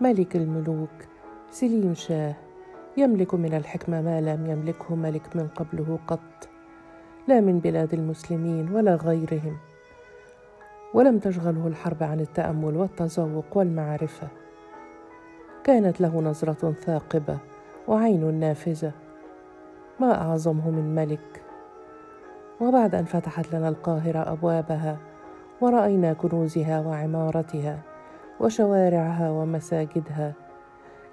ملك الملوك سليم شاه. يملك من الحكمة ما لم يملكه ملك من قبله قط. لا من بلاد المسلمين ولا غيرهم. ولم تشغله الحرب عن التأمل والتذوق والمعرفة. كانت له نظرة ثاقبة وعين نافذة. ما أعظمه من ملك. وبعد أن فتحت لنا القاهرة أبوابها ورأينا كنوزها وعمارتها. وشوارعها ومساجدها.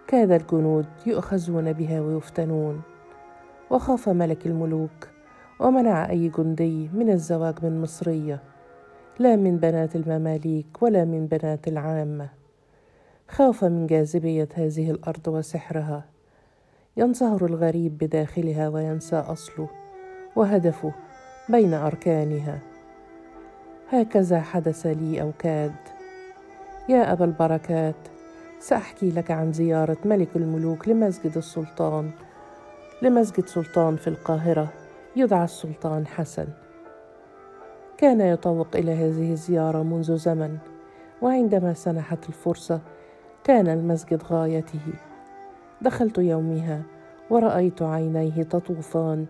كاد الجنود يؤخذون بها ويفتنون. وخاف ملك الملوك ومنع أي جندي من الزواج من مصرية. لا من بنات المماليك ولا من بنات العامة. خاف من جاذبية هذه الأرض وسحرها. ينصهر الغريب بداخلها وينسى أصله وهدفه بين أركانها. هكذا حدث لي أو كاد. يا أبا البركات سأحكي لك عن زيارة ملك الملوك لمسجد السلطان. لمسجد سلطان في القاهرة يدعى السلطان حسن. كان يطوق إلى هذه الزيارة منذ زمن وعندما سنحت الفرصة كان المسجد غايته. دخلت يومها ورأيت عينيه تطوفان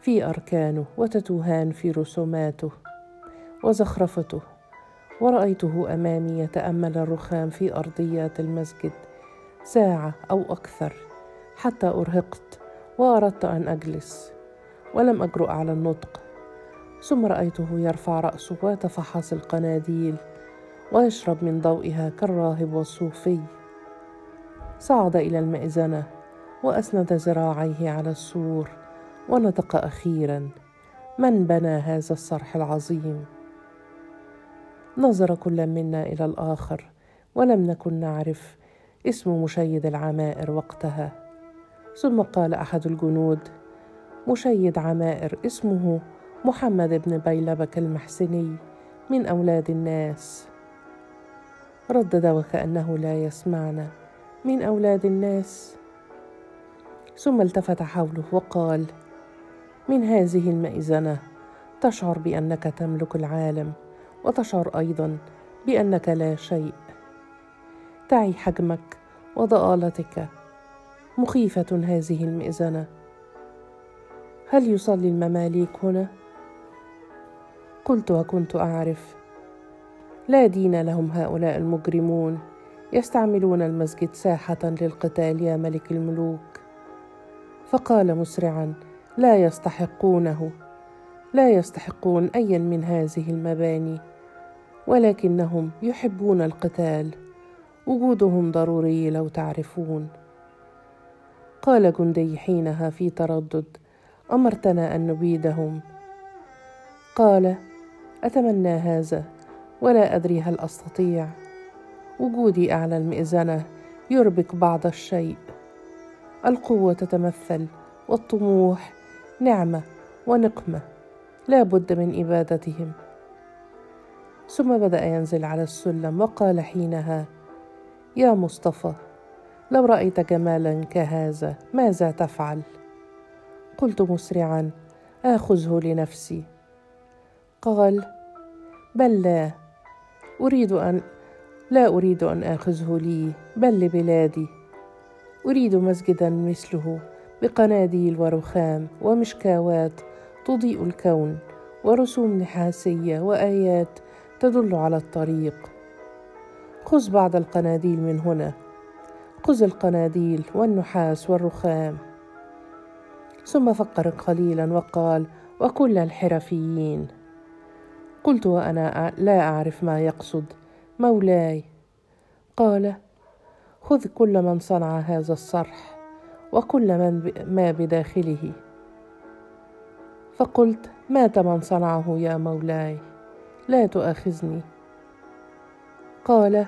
في أركانه وتتوهان في رسوماته وزخرفته. ورأيته أمامي يتأمل الرخام في أرضيات المسجد ساعة أو أكثر حتى أرهقت وأردت أن أجلس ولم أجرؤ على النطق. ثم رأيته يرفع رأسه ويتفحص القناديل ويشرب من ضوئها كالراهب والصوفي. صعد إلى المئذنة وأسند ذراعيه على السور ونطق أخيرا من بنى هذا الصرح العظيم؟ نظر كل منا إلى الآخر ولم نكن نعرف اسم مشيد العمائر وقتها. ثم قال أحد الجنود مشيد عمائر اسمه محمد بن بيلبك المحسني من أولاد الناس. ردد وكأنه لا يسمعنا من أولاد الناس. ثم التفت حوله وقال من هذه المئذنة تشعر بأنك تملك العالم. وتشعر أيضا بأنك لا شيء. تعي حجمك وضآلتك مخيفة هذه المئذنة هل يصلي المماليك هنا؟ قلت وكنت أعرف. لا دين لهم هؤلاء المجرمون. يستعملون المسجد ساحة للقتال يا ملك الملوك. فقال مسرعا لا يستحقونه. لا يستحقون ايا من هذه المباني. ولكنهم يحبون القتال. وجودهم ضروري لو تعرفون. قال جندي حينها في تردد أمرتنا أن نبيدهم. قال أتمنى هذا ولا أدري هل أستطيع. وجودي أعلى المئذنه يربك بعض الشيء. القوة تتمثل والطموح نعمة ونقمة. لا بد من إبادتهم. ثم بدأ ينزل على السلم وقال حينها يا مصطفى لو رأيت جمالا كهذا ماذا تفعل؟ قلت مسرعا آخذه لنفسي. قال بل لا أريد أن لا أريد أن آخذه لي بل لبلادي. أريد مسجدا مثله بقناديل ورخام ومشكاوات تضيء الكون ورسوم نحاسية وآيات تدل على الطريق. خذ بعض القناديل من هنا. خذ القناديل والنحاس والرخام. ثم فكر قليلا وقال وكل الحرفيين. قلت وأنا لا أعرف ما يقصد. مولاي. قال خذ كل من صنع هذا الصرح وكل من ما بداخله. فقلت مات من صنعه يا مولاي. لا تؤاخذني. قال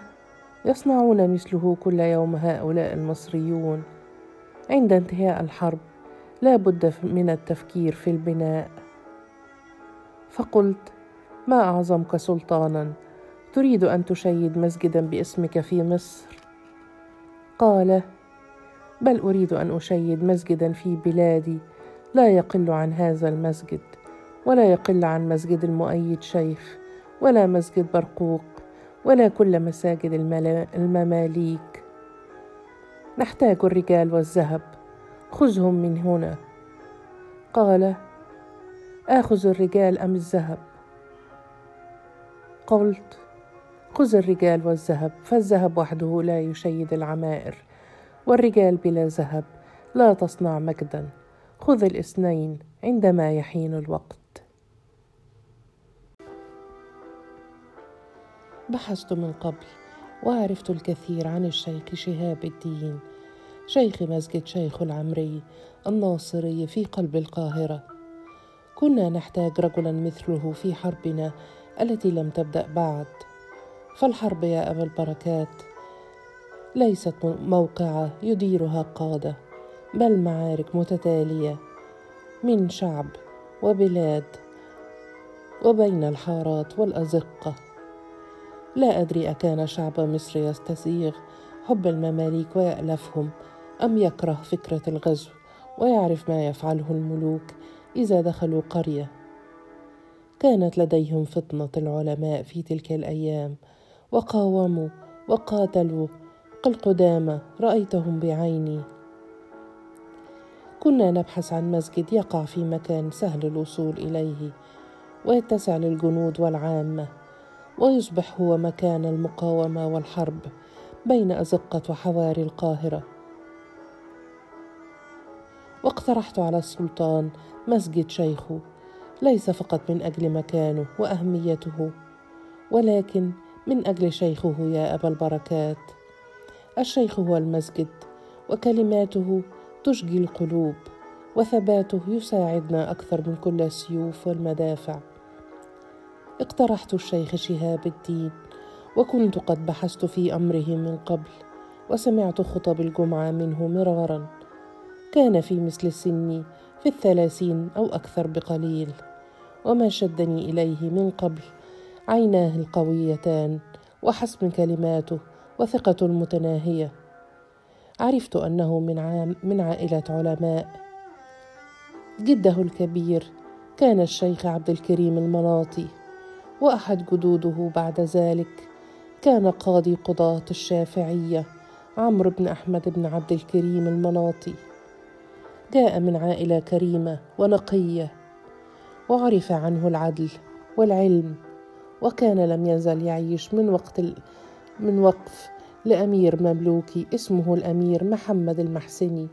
يصنعون مثله كل يوم هؤلاء المصريون. عند انتهاء الحرب لا بد من التفكير في البناء. فقلت ما أعظمك سلطانا؟ تريد أن تشيد مسجدا باسمك في مصر؟ قال بل أريد أن أشيد مسجدا في بلادي. لا يقل عن هذا المسجد ولا يقل عن مسجد المؤيد شيخ. ولا مسجد برقوق ولا كل مساجد المماليك. نحتاج الرجال والذهب خذهم من هنا. قال آخذ الرجال أم الذهب؟ قلت خذ الرجال والذهب فالذهب وحده لا يشيد العمائر. والرجال بلا ذهب لا تصنع مجدا. خذ الاثنين عندما يحين الوقت. بحثت من قبل وعرفت الكثير عن الشيخ شهاب الدين شيخ مسجد شيخ العمري الناصري في قلب القاهرة. كنا نحتاج رجلا مثله في حربنا التي لم تبدأ بعد. فالحرب يا أبا البركات ليست موقعة يديرها قادة بل معارك متتالية من شعب وبلاد وبين الحارات والأزقة. لا أدري أكان شعب مصر يستسيغ حب المماليك ويألفهم. أم يكره فكرة الغزو ويعرف ما يفعله الملوك إذا دخلوا قرية؟ كانت لديهم فطنة العلماء في تلك الأيام. وقاوموا وقاتلوا كالقدامى رأيتهم بعيني. كنا نبحث عن مسجد يقع في مكان سهل الوصول إليه ويتسع للجنود والعامة. ويصبح هو مكان المقاومة والحرب بين أزقة وحواري القاهرة. واقترحت على السلطان مسجد شيخه ليس فقط من أجل مكانه وأهميته ولكن من أجل شيخه يا أبا البركات. الشيخ هو المسجد وكلماته تشجي القلوب وثباته يساعدنا أكثر من كل السيوف والمدافع. اقترحت الشيخ شهاب الدين وكنت قد بحثت في أمره من قبل وسمعت خطب الجمعة منه مرارا. كان في مثل سني في الثلاثين أو أكثر بقليل وما شدني إليه من قبل عيناه القويتان وحسم كلماته وثقة المتناهية عرفت أنه من, عام من عائلة علماء. جده الكبير كان الشيخ عبد الكريم المناطي. وأحد جدوده بعد ذلك. كان قاضي قضاة الشافعية عمرو بن أحمد بن عبد الكريم المناطي. جاء من عائلة كريمة ونقية وعرف عنه العدل والعلم وكان لم يزل يعيش من وقت من وقف لأمير مملوكي اسمه الأمير محمد المحسني.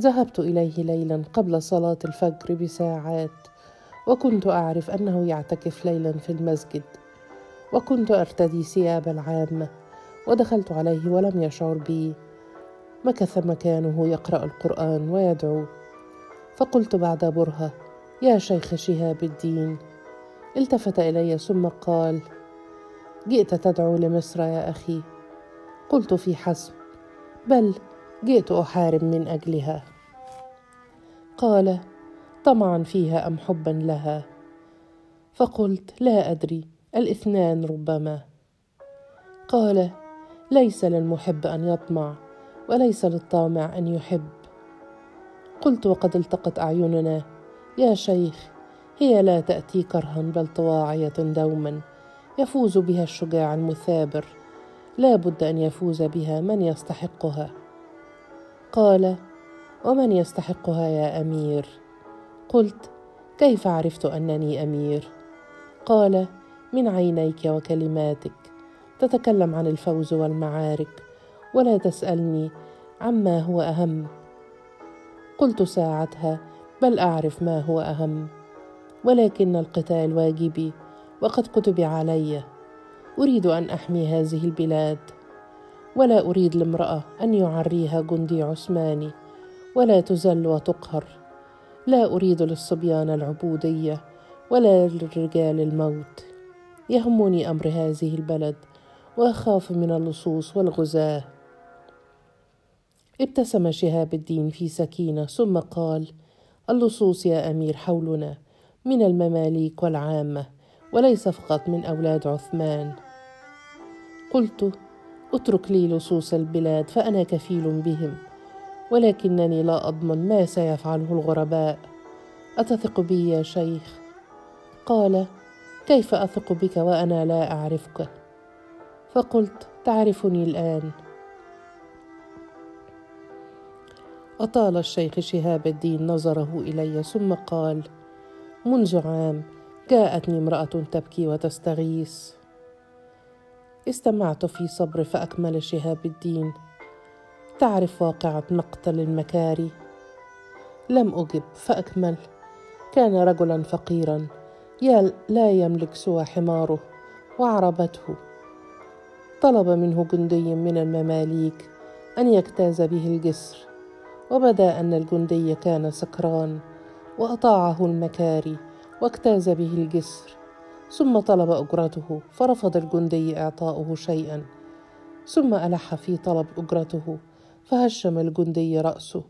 ذهبت إليه ليلا قبل صلاة الفجر بساعات. وكنت أعرف أنه يعتكف ليلا في المسجد وكنت أرتدي ثياب العامة ودخلت عليه ولم يشعر بي. مكث مكانه يقرأ القرآن ويدعو. فقلت بعد برهة يا شيخ شهاب الدين التفت إلي ثم قال جئت تدعو لمصر يا أخي. قلت في حسب بل جئت أحارب من أجلها. قال طمعا فيها أم حبا لها؟ فقلت لا أدري الإثنان ربما. قال ليس للمحب أن يطمع وليس للطامع أن يحب. قلت وقد التقت أعيننا. يا شيخ هي لا تأتي كرها بل طواعية دوما. يفوز بها الشجاع المثابر. لا بد أن يفوز بها من يستحقها. قال ومن يستحقها يا أمير؟ قلت كيف عرفت أنني أمير؟ قال من عينيك وكلماتك. تتكلم عن الفوز والمعارك ولا تسألني عما هو أهم. قلت ساعتها بل أعرف ما هو أهم ولكن القتال واجبي وقد كتب علي. أريد أن أحمي هذه البلاد ولا أريد لامرأة أن يعريها جندي عثماني ولا تذل وتقهر. لا أريد للصبيان العبودية ولا للرجال الموت. يهمني أمر هذه البلد وأخاف من اللصوص والغزاة. ابتسم شهاب الدين في سكينة ثم قال اللصوص يا أمير حولنا من المماليك والعامة وليس فقط من أولاد عثمان. قلت اترك لي لصوص البلاد فأنا كفيل بهم ولكنني لا أضمن ما سيفعله الغرباء. أتثق بي يا شيخ؟ قال كيف أثق بك وأنا لا أعرفك؟ فقلت تعرفني الآن. أطال الشيخ شهاب الدين نظره إلي ثم قال منذ عام جاءتني امرأة تبكي وتستغيث. استمعت في صبر فأكمل شهاب الدين. تعرف واقعة مقتل المكاري لم أجب فأكمل. كان رجلا فقيرا. لا يملك سوى حماره. وعربته. طلب منه جندي من المماليك أن يجتاز به الجسر. وبدأ أن الجندي كان سكران. وأطاعه المكاري واجتاز به الجسر. ثم طلب أجرته. فرفض الجندي إعطاؤه شيئا. ثم ألح في طلب أجرته. فهشم الجندي رأسه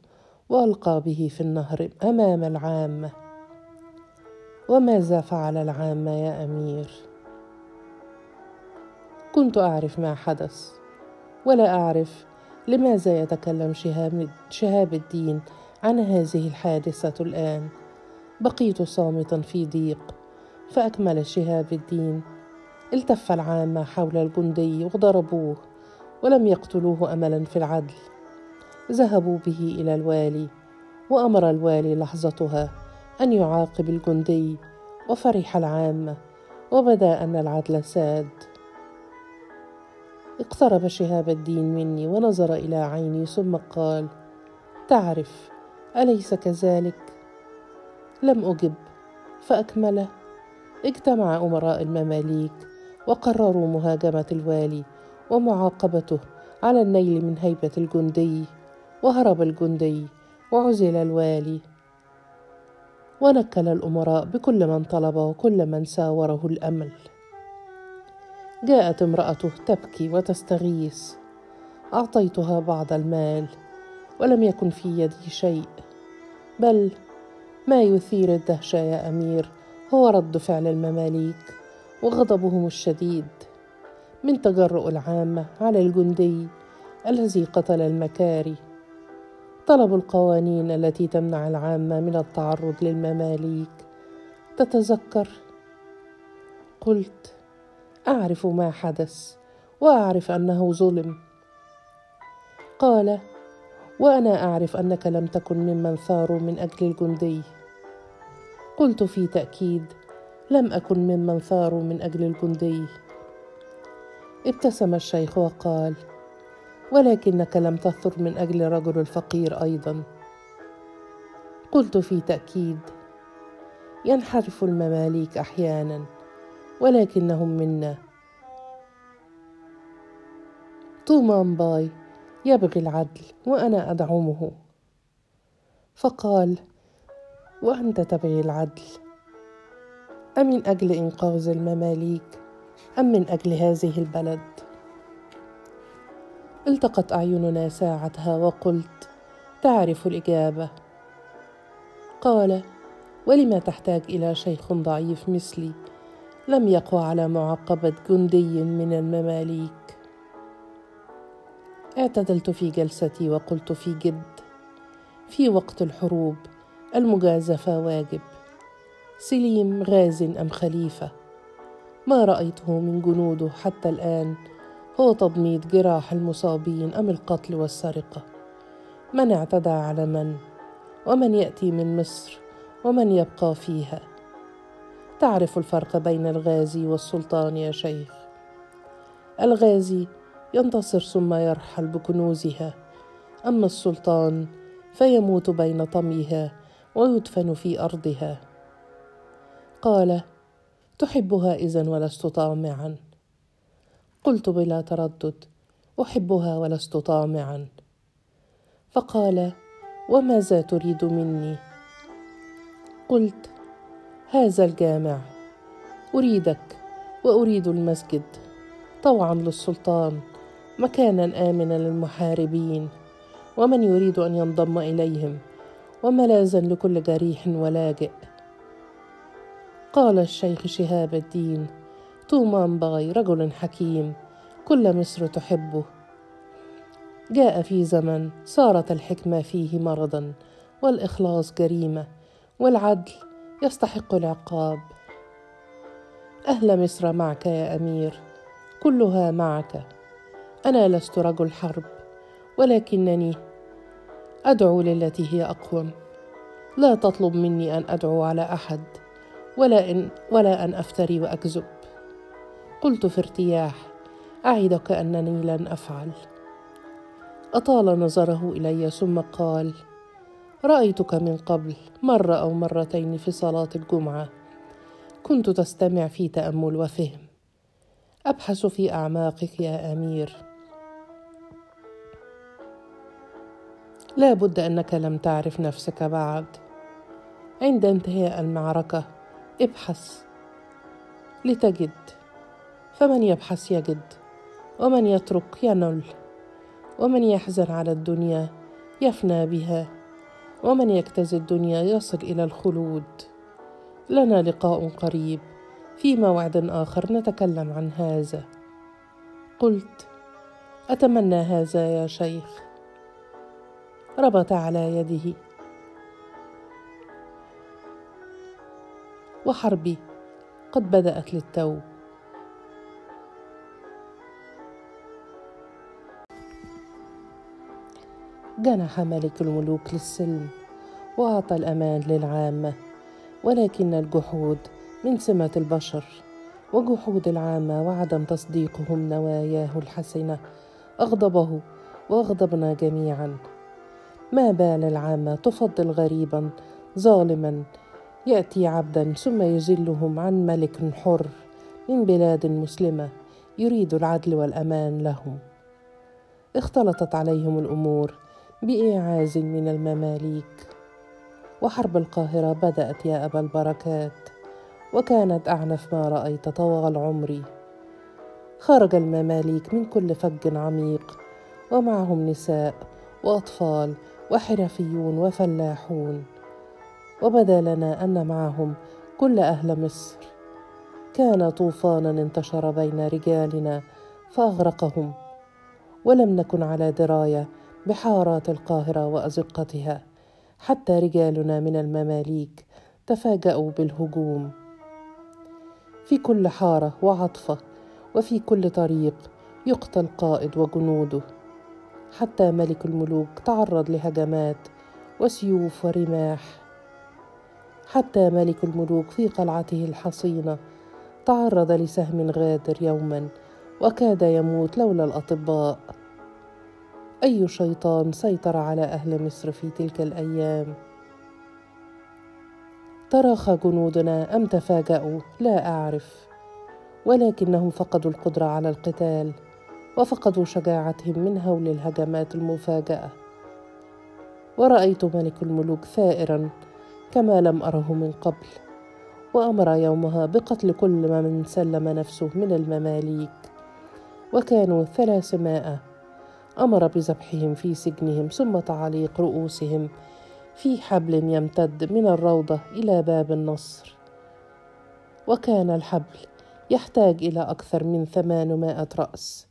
وألقى به في النهر أمام العامة. وماذا فعل العامة يا أمير؟ كنت أعرف ما حدث ولا أعرف لماذا يتكلم شهاب, الدين عن هذه الحادثة الآن. بقيت صامتا في ضيق فأكمل شهاب الدين. التف العامة حول الجندي وضربوه ولم يقتلوه أملا في العدل. ذهبوا به إلى الوالي وأمر الوالي لحظتها أن يعاقب الجندي وفرح العامة وبدا أن العدل ساد. اقترب شهاب الدين مني ونظر إلى عيني ثم قال تعرف أليس كذلك؟ لم أجب فأكمل اجتمع أمراء المماليك وقرروا مهاجمة الوالي ومعاقبته على النيل من هيبة الجندي. وهرب الجندي وعزل الوالي. ونكل الأمراء بكل من طلب وكل من ساوره الأمل. جاءت امرأته تبكي وتستغيث. أعطيتها بعض المال ولم يكن في يدي شيء. بل ما يثير الدهشة يا أمير هو رد فعل المماليك وغضبهم الشديد. من تجرؤ العامة على الجندي الذي قتل المكاري. طلبوا القوانين التي تمنع العامة من التعرض للمماليك. تتذكر؟ قلت أعرف ما حدث وأعرف أنه ظلم. قال وأنا أعرف أنك لم تكن ممن ثاروا من أجل الجندي. قلت في تأكيد لم أكن ممن ثاروا من أجل الجندي. ابتسم الشيخ وقال ولكنك لم تثر من أجل الرجل الفقير أيضا. قلت في تأكيد ينحرف المماليك أحيانا ولكنهم منا. طومان باي يبغي العدل وأنا أدعمه. فقال وأنت تبغي العدل؟ أمن أجل إنقاذ المماليك أم من أجل هذه البلد؟ التقت أعيننا ساعتها وقلت تعرف الإجابة. قال ولم تحتاج إلى شيخ ضعيف مثلي؟ لم يقوى على معاقبة جندي من المماليك. اعتدلت في جلستي وقلت في جد. في وقت الحروب المجازفة واجب. سليم غاز أم خليفة؟ ما رأيته من جنوده حتى الآن؟ هو تضميد جراح المصابين أم القتل والسرقة؟ من اعتدى على من؟ ومن يأتي من مصر؟ ومن يبقى فيها؟ تعرف الفرق بين الغازي والسلطان يا شيخ؟ الغازي ينتصر ثم يرحل بكنوزها أما السلطان فيموت بين طميها ويدفن في أرضها. قال تحبها اذا ولست طامعا. قلت بلا تردد أحبها ولست طامعا. فقال وماذا تريد مني؟ قلت هذا الجامع. أريدك وأريد المسجد. طوعا للسلطان مكانا امنا للمحاربين. ومن يريد أن ينضم إليهم؟ وملاذا لكل جريح ولاجئ. قال الشيخ شهاب الدين تومان باي رجل حكيم كل مصر تحبه. جاء في زمن صارت الحكمة فيه مرضا والإخلاص جريمة والعدل يستحق العقاب. أهل مصر معك يا أمير كلها معك. أنا لست رجل حرب ولكنني أدعو للتي هي أقوم. لا تطلب مني أن أدعو على أحد ولا ان ولا أن أفتري واكذب قلت في ارتياح أعدك أنني لن أفعل. أطال نظره إلي ثم قال رأيتك من قبل مرة أو مرتين في صلاة الجمعة. كنت تستمع في تأمل وفهم. أبحث في أعماقك يا أمير. لا بد أنك لم تعرف نفسك بعد. عند انتهاء المعركة ابحث. لتجد. فمن يبحث يجد ومن يترك ينل ومن يحزن على الدنيا يفنى بها ومن يجتز الدنيا يصل إلى الخلود. لنا لقاء قريب في موعد آخر نتكلم عن هذا. قلت أتمنى هذا يا شيخ. ربط على يده. وحربي قد بدأت للتو. جنح ملك الملوك للسلم وأعطى الأمان للعامة ولكن الجحود من سمة البشر وجحود العامة وعدم تصديقهم نواياه الحسنة أغضبه وأغضبنا جميعا. ما بال العامة تفضل غريبا ظالما يأتي عبدا ثم يزلهم عن ملك حر من بلاد مسلمة يريد العدل والأمان لهم. اختلطت عليهم الأمور بإيعاز من المماليك. وحرب القاهرة بدأت يا أبا البركات وكانت أعنف ما رأيت طوال عمري. خرج المماليك من كل فج عميق ومعهم نساء وأطفال وحرفيون وفلاحون. وبدا لنا أن معهم كل أهل مصر. كان طوفانا انتشر بين رجالنا فأغرقهم ولم نكن على دراية بحارات القاهرة وأزقتها. حتى رجالنا من المماليك تفاجأوا بالهجوم. في كل حارة وعطفة وفي كل طريق يقتل قائد وجنوده. حتى ملك الملوك تعرض لهجمات وسيوف ورماح. حتى ملك الملوك في قلعته الحصينة تعرض لسهم غادر يوما وكاد يموت لولا الأطباء. أي شيطان سيطر على أهل مصر في تلك الأيام؟ تراخى جنودنا أم تفاجأوا؟ لا أعرف. ولكنهم فقدوا القدرة على القتال وفقدوا شجاعتهم من هول الهجمات المفاجأة. ورأيت ملك الملوك ثائرا كما لم أره من قبل وأمر يومها بقتل كل من سلم نفسه من المماليك وكانوا ثلاثمائة أمر بذبحهم في سجنهم ثم تعليق رؤوسهم في حبل يمتد من الروضة إلى باب النصر. وكان الحبل يحتاج إلى أكثر من ثمانمائة رأس.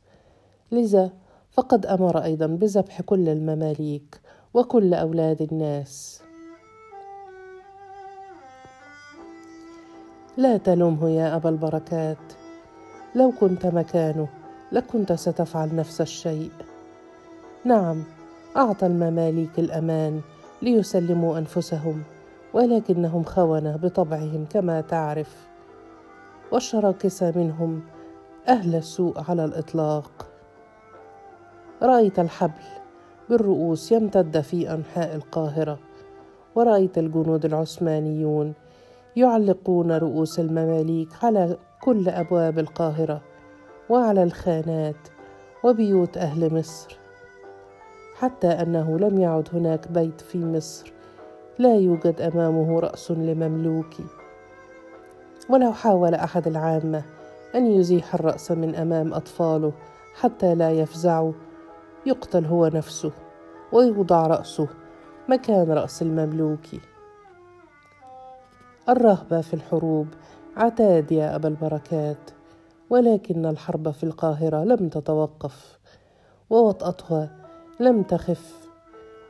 لذا فقد أمر أيضا بذبح كل المماليك وكل أولاد الناس. لا تلومه يا أبا البركات. لو كنت مكانه لكنت ستفعل نفس الشيء. نعم أعطى المماليك الأمان ليسلموا أنفسهم ولكنهم خونة بطبعهم كما تعرف. والشراكسه منهم أهل السوء على الإطلاق. رأيت الحبل بالرؤوس يمتد في أنحاء القاهرة ورأيت الجنود العثمانيون يعلقون رؤوس المماليك على كل أبواب القاهرة وعلى الخانات وبيوت أهل مصر. حتى أنه لم يعد هناك بيت في مصر. لا يوجد أمامه رأس لمملوكي ولو حاول أحد العامة أن يزيح الرأس من أمام أطفاله حتى لا يفزعوا يقتل هو نفسه ويوضع رأسه مكان رأس المملوكي الرهبة في الحروب عتاد يا أبا البركات ولكن الحرب في القاهرة لم تتوقف ووطأتها لم تخف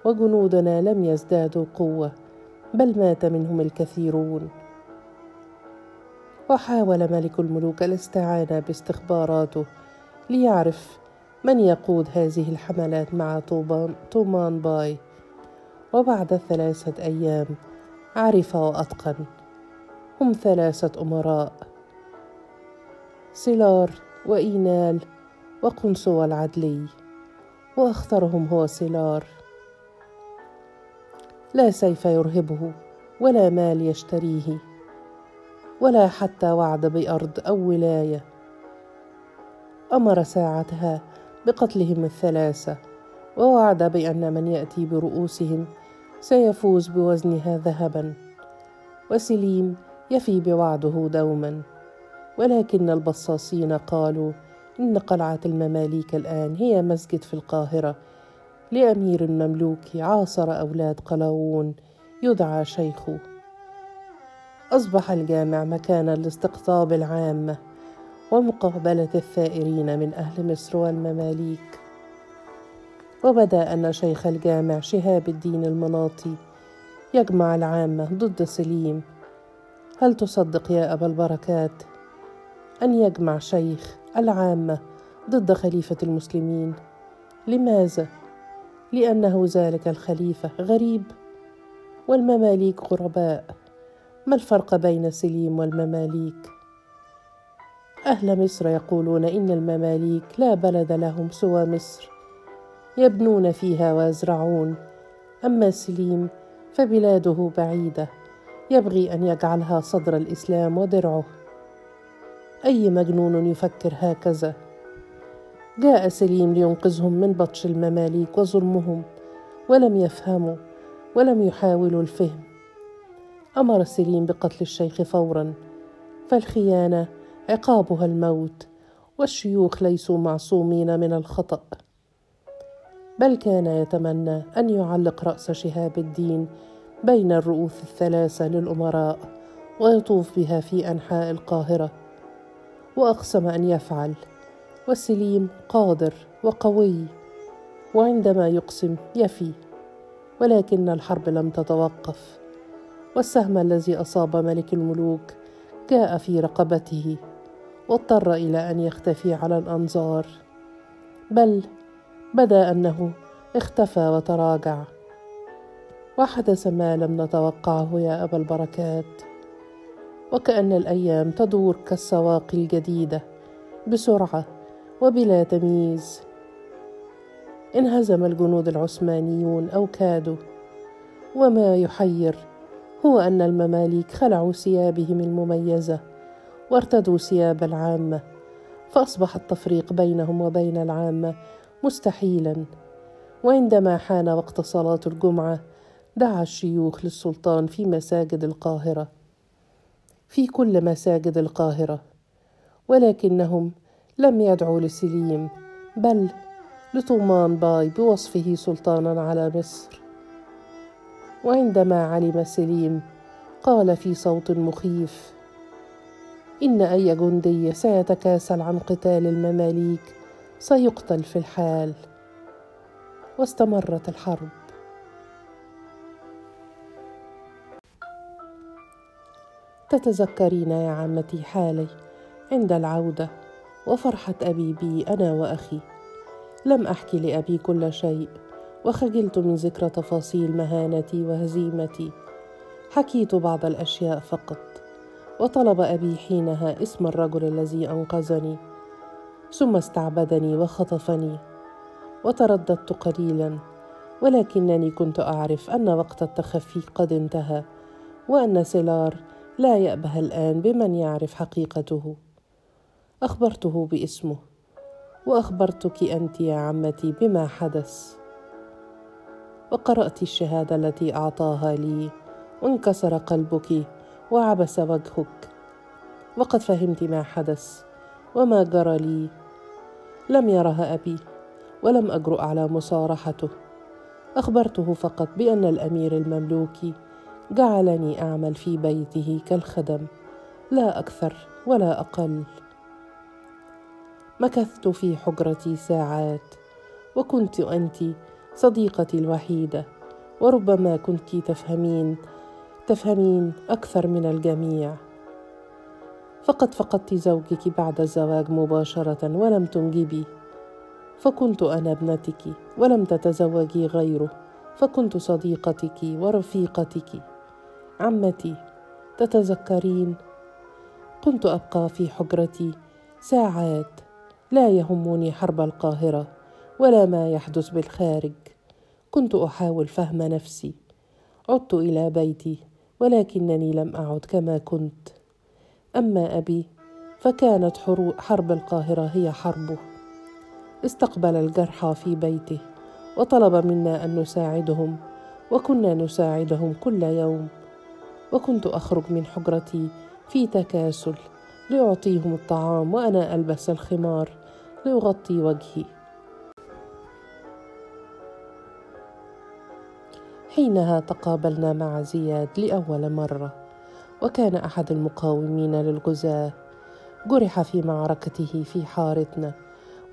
وجنودنا لم يزدادوا قوة بل مات منهم الكثيرون. وحاول ملك الملوك الاستعانه باستخباراته ليعرف من يقود هذه الحملات مع طوبان تومان باي. وبعد ثلاثة أيام عرف وأيقن. هم ثلاثة أمراء سيلار وإينال وقنصو العدلي. وأخطرهم هو سيلار لا سيف يرهبه ولا مال يشتريه ولا حتى وعد بأرض أو ولاية. أمر ساعتها بقتلهم الثلاثة ووعد بأن من يأتي برؤوسهم سيفوز بوزنها ذهبا. وسليم يفي بوعده دوما ولكن البصاصين قالوا إن قلعة المماليك الآن هي مسجد في القاهرة. لأمير مملوكي عاصر أولاد قلاوون يدعى شيخو أصبح الجامع مكانا لاستقطاب العامة ومقابلة الثائرين من أهل مصر والمماليك. وبدأ أن شيخ الجامع شهاب الدين المناطي يجمع العامة ضد سليم. هل تصدق يا أبا البركات أن يجمع شيخ العامة ضد خليفة المسلمين. لماذا؟ لأنه ذلك الخليفة غريب والمماليك غرباء. ما الفرق بين سليم والمماليك؟ أهل مصر يقولون إن المماليك لا بلد لهم سوى مصر. يبنون فيها ويزرعون. أما سليم فبلاده بعيدة. يبغي أن يجعلها صدر الإسلام ودرعه. أي مجنون يفكر هكذا؟ جاء سليم لينقذهم من بطش المماليك وظلمهم ولم يفهموا ولم يحاولوا الفهم. أمر سليم بقتل الشيخ فورا فالخيانة عقابها الموت والشيوخ ليسوا معصومين من الخطأ. بل كان يتمنى أن يعلق رأس شهاب الدين بين الرؤوس الثلاثة للأمراء ويطوف بها في أنحاء القاهرة. وأقسم أن يفعل. وسليم قادر وقوي وعندما يقسم يفي ولكن الحرب لم تتوقف. والسهم الذي أصاب ملك الملوك جاء في رقبته واضطر إلى أن يختفي على الأنظار. بل بدا أنه اختفى وتراجع. وحدث ما لم نتوقعه يا أبا البركات. وكأن الأيام تدور كالسواقي الجديدة بسرعة وبلا تمييز. انهزم الجنود العثمانيون أو كادوا. وما يحير هو أن المماليك خلعوا ثيابهم المميزة وارتدوا ثياب العامة فأصبح التفريق بينهم وبين العامة مستحيلا. وعندما حان وقت صلاة الجمعة دعا الشيوخ للسلطان في مساجد القاهرة. في كل مساجد القاهرة ولكنهم لم يدعوا لسليم بل لطومان باي بوصفه سلطانا على مصر. وعندما علم سليم قال في صوت مخيف إن أي جندي سيتكاسل عن قتال المماليك سيقتل في الحال. واستمرت الحرب. تتذكرين يا عمتي حالي عند العودة وفرحة أبي بي أنا وأخي. لم احكي لأبي كل شيء وخجلت من ذكر تفاصيل مهانتي وهزيمتي. حكيت بعض الأشياء فقط وطلب أبي حينها اسم الرجل الذي أنقذني ثم استعبدني وخطفني وترددت قليلا ولكنني كنت أعرف أن وقت التخفي قد انتهى وأن سيلار لا يأبه الآن بمن يعرف حقيقته. أخبرته باسمه وأخبرتك أنت يا عمتي بما حدث. وقرأت الشهادة التي أعطاها لي وانكسر قلبك وعبس وجهك. وقد فهمت ما حدث وما جرى لي. لم يرها أبي ولم اجرؤ على مصارحته. أخبرته فقط بأن الأمير المملوكي جعلني أعمل في بيته كالخدم لا أكثر ولا أقل. مكثت في حجرتي ساعات وكنت أنت صديقتي الوحيدة وربما كنت تفهمين تفهمين أكثر من الجميع. فقد فقدت زوجك بعد الزواج مباشرة ولم تنجبي. فكنت أنا ابنتك ولم تتزوجي غيره فكنت صديقتك ورفيقتك. عمتي تتذكرين؟ كنت أبقى في حجرتي ساعات. لا يهمني حرب القاهرة ولا ما يحدث بالخارج. كنت أحاول فهم نفسي. عدت إلى بيتي ولكنني لم أعد كما كنت. أما أبي فكانت حرب القاهرة هي حربه. استقبل الجرحى في بيته وطلب منا أن نساعدهم وكنا نساعدهم كل يوم. وكنت أخرج من حجرتي في تكاسل لأعطيهم الطعام وأنا ألبس الخمار ليغطي وجهي. حينها تقابلنا مع زياد لأول مرة وكان أحد المقاومين للغزاة. جرح في معركته في حارتنا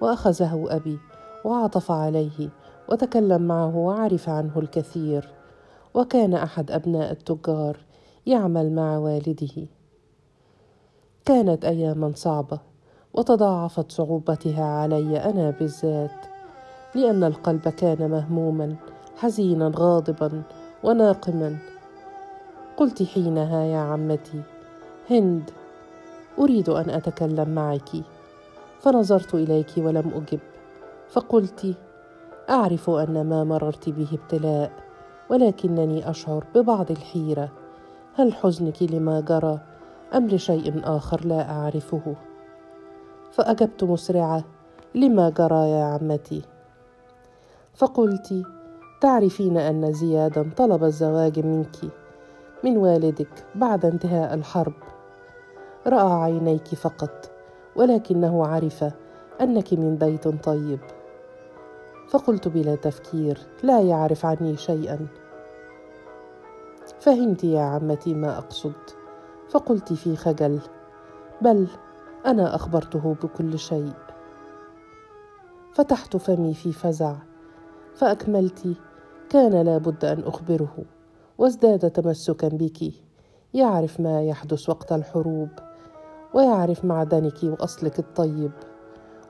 وأخذه أبي وعطف عليه وتكلم معه وعرف عنه الكثير. وكان أحد أبناء التجار يعمل مع والده. كانت أياما صعبة وتضاعفت صعوبتها علي أنا بالذات لأن القلب كان مهموما حزينا غاضبا وناقما. قلت حينها يا عمتي هند أريد أن أتكلم معك. فنظرت إليك ولم أجب فقلت أعرف أن ما مررت به ابتلاء ولكنني أشعر ببعض الحيرة. هل حزنك لما جرى أم لشيء آخر لا أعرفه؟ فأجبت مسرعة لما جرى يا عمتي؟ فقلت تعرفين أن زيادا طلب الزواج منك من والدك بعد انتهاء الحرب. رأى عينيك فقط ولكنه عرف أنك من بيت طيب. فقلت بلا تفكير لا يعرف عني شيئا. فهمت يا عمتي ما أقصد. فقلت في خجل بل أنا أخبرته بكل شيء. فتحت فمي في فزع فأكملت كان لابد أن أخبره وازداد تمسكا بك. يعرف ما يحدث وقت الحروب ويعرف معدنك وأصلك الطيب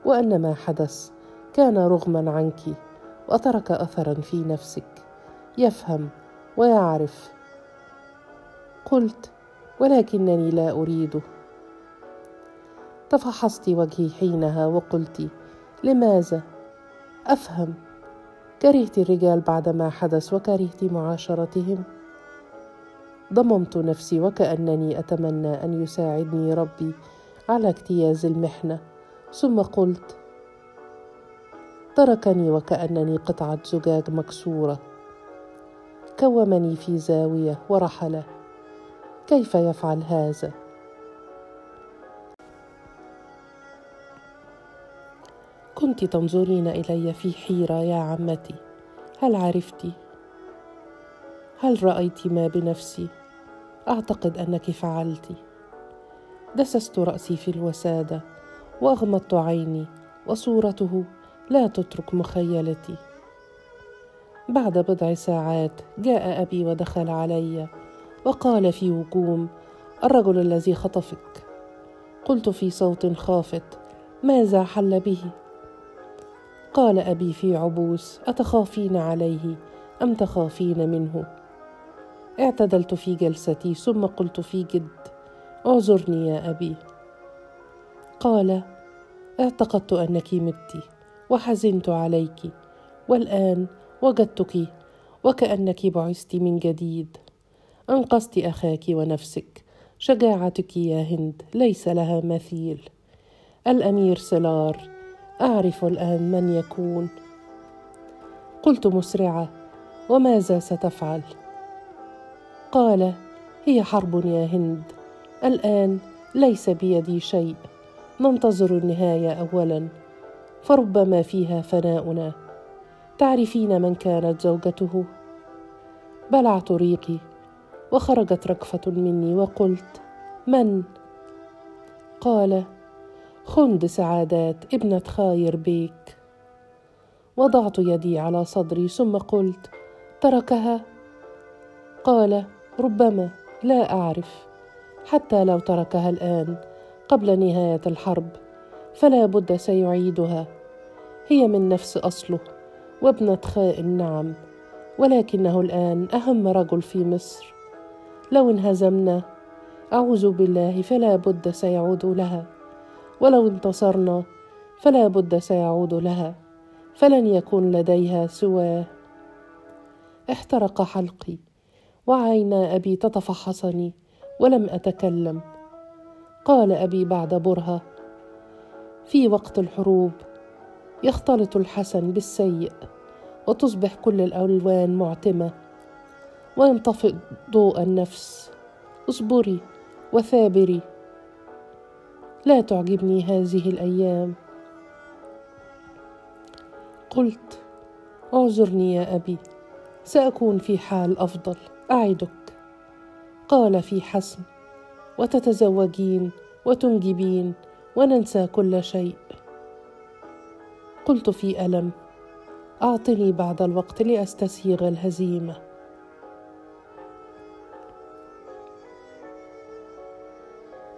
وأن ما حدث كان رغما عنك وترك اثرا في نفسك. يفهم ويعرف قلت ولكنني لا أريده. تفحصت وجهي حينها وقلت لماذا؟ أفهم. كرهت الرجال بعد ما حدث وكرهت معاشرتهم. ضممت نفسي وكأنني أتمنى أن يساعدني ربي على اجتياز المحنة. ثم قلت تركني وكأنني قطعة زجاج مكسورة. كومني في زاوية ورحل كيف يفعل هذا؟ كنت تنظرين إلي في حيرة يا عمتي. هل عرفت؟ هل رأيت ما بنفسي؟ أعتقد أنك فعلت. دسست رأسي في الوسادة وأغمضت عيني وصورته لا تترك مخيلتي. بعد بضع ساعات جاء أبي ودخل علي. وقال في وجوم الرجل الذي خطفك. قلت في صوت خافت ماذا حل به؟ قال أبي في عبوس أتخافين عليه أم تخافين منه؟ اعتدلت في جلستي ثم قلت في جد اعذرني يا أبي. قال اعتقدت أنك مت وحزنت عليك والآن وجدتك وكأنك بعثت من جديد. أنقذت أخاك ونفسك. شجاعتك يا هند ليس لها مثيل. الأمير سلار أعرف الآن من يكون. قلت مسرعة وماذا ستفعل؟ قال هي حرب يا هند. الآن ليس بيدي شيء. ننتظر النهاية اولا. فربما فيها فناؤنا. تعرفين من كانت زوجته؟ بلعت ريقي وخرجت ركفة مني وقلت من؟ قال خند سعادات ابنة خاير بيك. وضعت يدي على صدري ثم قلت تركها؟ قال ربما لا أعرف حتى لو تركها الآن قبل نهاية الحرب فلا بد سيعيدها. هي من نفس أصله وابنة خائن نعم ولكنه الآن أهم رجل في مصر. لو انهزمنا. أعوذ بالله فلا بد سيعود لها. ولو انتصرنا فلا بد سيعود لها. فلن يكون لديها سوى احترق حلقي وعينا أبي تتفحصني ولم أتكلم. قال أبي بعد برهة في وقت الحروب يختلط الحسن بالسيء وتصبح كل الألوان معتمة. وينطفئ ضوء النفس. اصبري وثابري. لا تعجبني هذه الأيام. قلت اعذرني يا أبي سأكون في حال أفضل أعدك. قال في حسم وتتزوجين وتنجبين وننسى كل شيء. قلت في ألم أعطني بعض الوقت لأستسيغ الهزيمة.